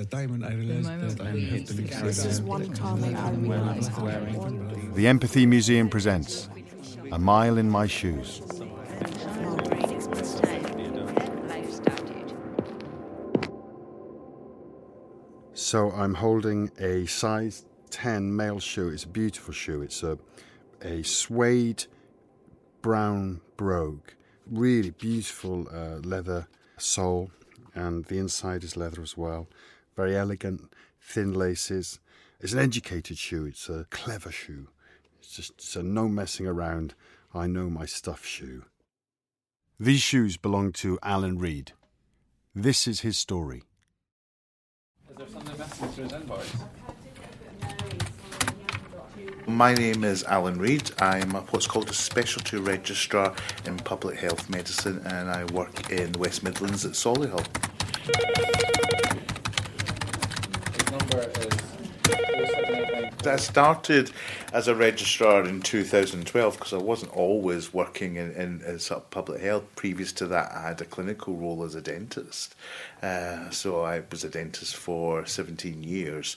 the time when I realized that I have to leave This is one time I realized The Empathy Museum presents A Mile in My Shoes. So I'm holding a size 10 male shoe. It's a beautiful shoe. It's a, a suede brown brogue. Really beautiful uh, leather sole, and the inside is leather as well. Very elegant, thin laces. It's an educated shoe. It's a clever shoe. It's just it's a no messing around. I know my stuff shoe. These shoes belong to Allan Reid. This is his story. Is there something missing through his invoice? My name is Allan Reid. I'm what's called a specialty registrar in public health medicine, and I work in the West Midlands at Solihull. Number is. I started as a registrar in 2012 because I wasn't always working in, in, in sort of public health. Previous to that, I had a clinical role as a dentist. Uh, so I was a dentist for 17 years.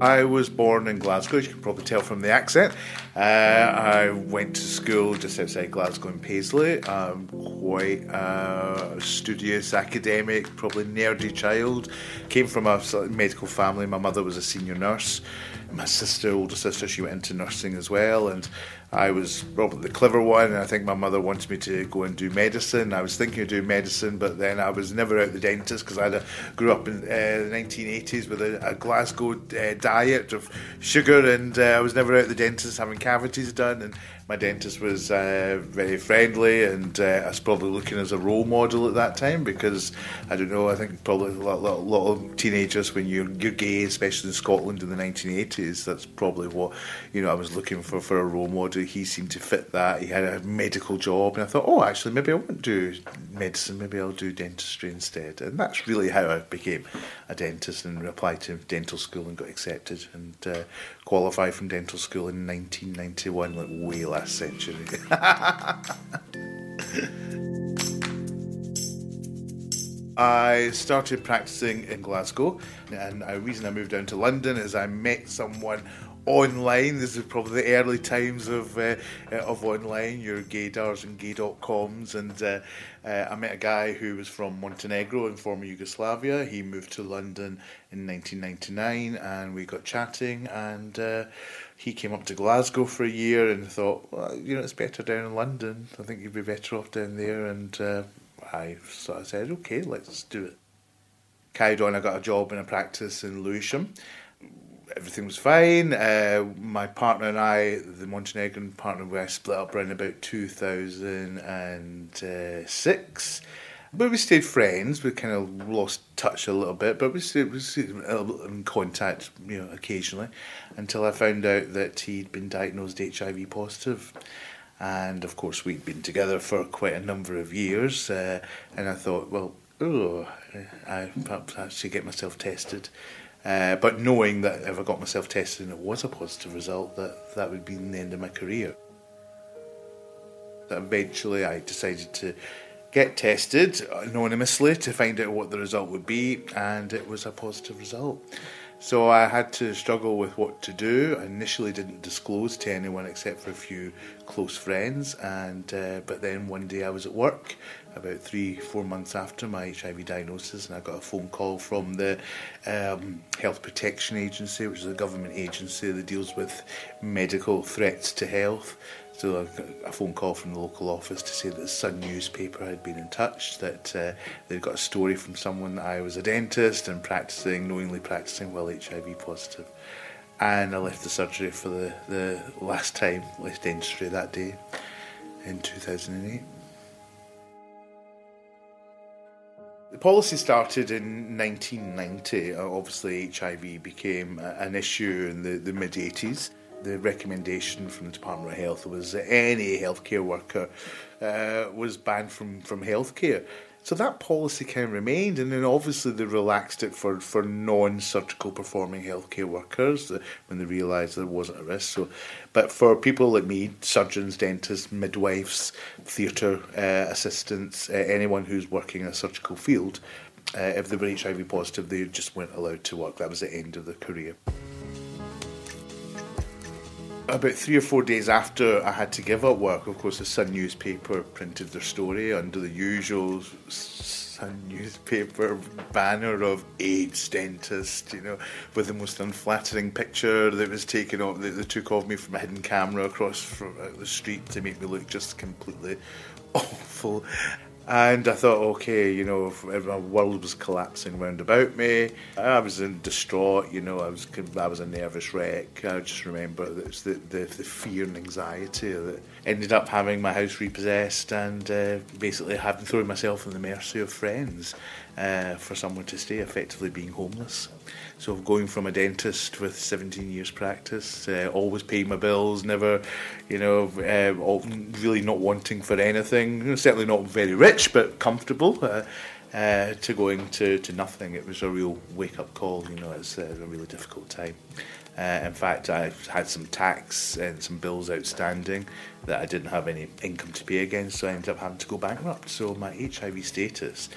I was born in Glasgow, you can probably tell from the accent. Uh, I went to school just outside Glasgow in Paisley. I'm a studious, academic, probably nerdy child. Came from a medical family. My mother was a senior nurse. My sister, older sister, she went into nursing as well. And I was probably the clever one, and I think my mother wanted me to go and do medicine. I was thinking of doing medicine, but then I was never out the dentist because I grew up in uh, the 1980s with a, a Glasgow uh, diet of sugar, and uh, I was never out the dentist having cavities done. And my dentist was uh, very friendly, and uh, I was probably looking as a role model at that time because I don't know. I think probably a lot, lot, lot of teenagers when you're you're gay, especially in Scotland in the 1980s, that's probably what you know I was looking for for a role model. He seemed to fit that. He had a medical job, and I thought, oh, actually, maybe I won't do medicine. Maybe I'll do dentistry instead. And that's really how I became a dentist and applied to dental school and got accepted and uh, qualified from dental school in 1991, like way last century. I started practicing in Glasgow, and the reason I moved down to London is I met someone online. This is probably the early times of uh, uh, of online, your gaydars and gay.coms. And uh, uh, I met a guy who was from Montenegro in former Yugoslavia. He moved to London in 1999, and we got chatting. And uh, he came up to Glasgow for a year, and thought, well, you know, it's better down in London. I think you'd be better off down there. And uh, I sort of said, okay, let's do it. Carried on. I got a job in a practice in Lewisham everything was fine. Uh, my partner and I, the Montenegrin partner, we split up around about 2006. But we stayed friends. We kind of lost touch a little bit, but we stayed, we stayed in contact, you know, occasionally, until I found out that he'd been diagnosed HIV positive. And of course, we'd been together for quite a number of years. Uh, and I thought, well, oh, I perhaps should get myself tested. Uh, but knowing that if I got myself tested and it was a positive result, that that would be the end of my career. Eventually, I decided to get tested anonymously to find out what the result would be, and it was a positive result. So I had to struggle with what to do. I initially didn't disclose to anyone except for a few close friends, and uh, but then one day I was at work about three, four months after my HIV diagnosis, and I got a phone call from the um, Health Protection Agency, which is a government agency that deals with medical threats to health. So a phone call from the local office to say that the Sun newspaper had been in touch, that uh, they'd got a story from someone that I was a dentist and practicing, knowingly practicing while HIV positive. And I left the surgery for the, the last time, left dentistry that day in 2008. The policy started in 1990. Uh, obviously, HIV became an issue in the, the mid 80s. The recommendation from the Department of Health was that any healthcare worker uh, was banned from, from healthcare. So that policy kind of remained, and then obviously they relaxed it for, for non surgical performing healthcare workers when they realised there wasn't a risk. So, but for people like me, surgeons, dentists, midwives, theatre uh, assistants, uh, anyone who's working in a surgical field, uh, if they were HIV positive, they just weren't allowed to work. That was the end of their career about three or four days after I had to give up work, of course, the Sun newspaper printed their story under the usual Sun newspaper banner of AIDS dentist, you know, with the most unflattering picture that was taken off, that they took of me from a hidden camera across from, uh, the street to make me look just completely awful. And I thought, okay, you know, my world was collapsing round about me. I was in distraught, you know, I was I was a nervous wreck. I just remember the, the, the fear and anxiety that ended up having my house repossessed and uh, basically having thrown myself in the mercy of friends uh, for someone to stay, effectively being homeless. So going from a dentist with 17 years practice, uh, always paying my bills, never, you know, uh, all, really not wanting for anything, certainly not very rich, but comfortable. Uh, uh, to going to, to nothing, it was a real wake up call. You know, it's uh, a really difficult time. Uh, in fact, I had some tax and some bills outstanding that I didn't have any income to pay against, so I ended up having to go bankrupt. So my HIV status,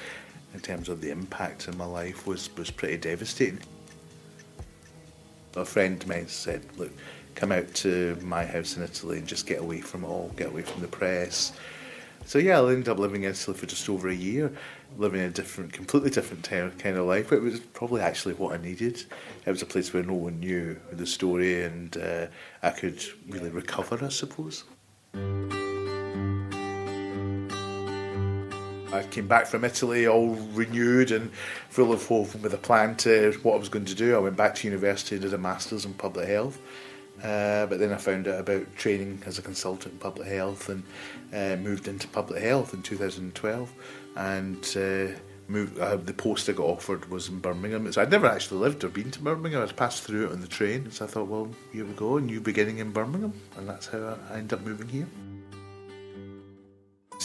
in terms of the impact in my life, was was pretty devastating a friend of mine said, look, come out to my house in Italy and just get away from it all, get away from the press. So yeah, I ended up living in Italy for just over a year, living a different, completely different kind of life. It was probably actually what I needed. It was a place where no one knew the story, and uh, I could really recover, I suppose. I came back from Italy all renewed and full of hope and with a plan to what I was going to do. I went back to university and did a master's in public health. Uh, but then I found out about training as a consultant in public health and uh, moved into public health in 2012. And uh, moved, uh, the post I got offered was in Birmingham. So I'd never actually lived or been to Birmingham. I'd passed through it on the train. So I thought, well, here we go, a new beginning in Birmingham. And that's how I ended up moving here.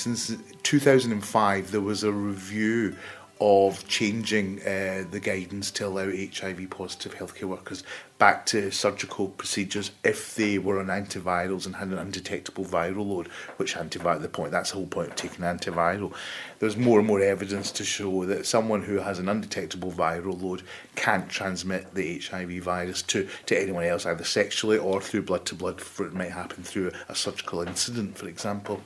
Since 2005, there was a review of changing uh, the guidance to allow HIV positive healthcare workers back to surgical procedures if they were on antivirals and had an undetectable viral load, which antiviral, the point, that's the whole point of taking antiviral. There's more and more evidence to show that someone who has an undetectable viral load can't transmit the HIV virus to, to anyone else, either sexually or through blood to blood, for it might happen through a surgical incident, for example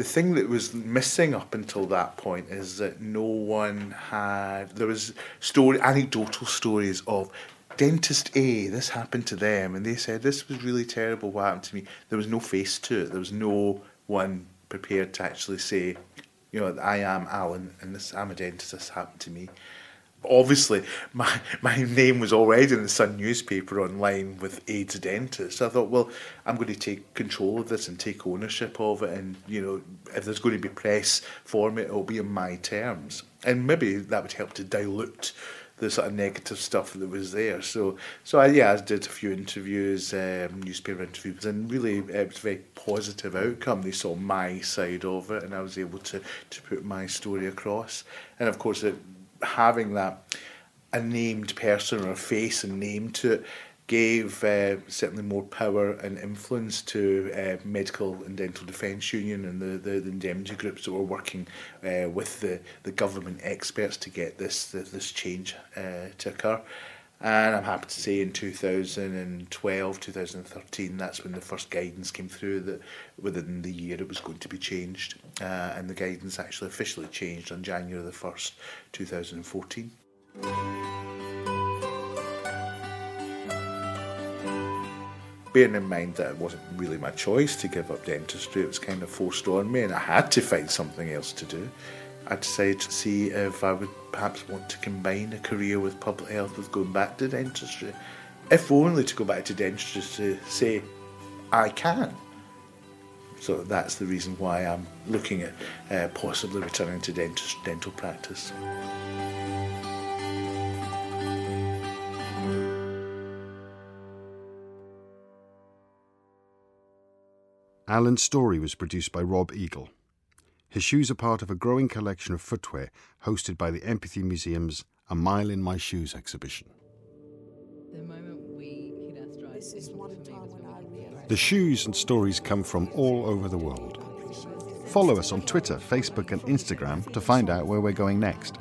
the thing that was missing up until that point is that no one had there was story anecdotal stories of dentist A this happened to them and they said this was really terrible what happened to me. There was no face to it. There was no one prepared to actually say you know I am Allan and this I'm a dentist this happened to me obviously my my name was already in the Sun newspaper online with AIDS dentist. I thought, well, I'm going to take control of this and take ownership of it, and you know, if there's going to be press for me, it'll be in my terms, and maybe that would help to dilute the sort of negative stuff that was there. So, so I, yeah, I did a few interviews, um, newspaper interviews, and really it was a very positive outcome. They saw my side of it, and I was able to to put my story across. And of course, it having that a named person or a face and name to it gave uh, certainly more power and influence to uh, medical and dental defence union and the, the, the indemnity groups that were working uh, with the, the government experts to get this this, change uh, to occur. And I'm happy to say in 2012, 2013, that's when the first guidance came through that within the year it was going to be changed. Uh, and the guidance actually officially changed on January the 1st, 2014. Bearing in mind that it wasn't really my choice to give up dentistry, it was kind of forced on me and I had to find something else to do. I decided to see if I would perhaps want to combine a career with public health with going back to dentistry. If only to go back to dentistry to say, I can. So that's the reason why I'm looking at uh, possibly returning to dentist, dental practice. Allan's story was produced by Rob Eagle. His shoes are part of a growing collection of footwear hosted by the Empathy Museum's A Mile in My Shoes exhibition. The moment we hit our stride, This is one time when I realized. The shoes and stories come from all over the world. Follow us on Twitter, Facebook, and Instagram to find out where we're going next.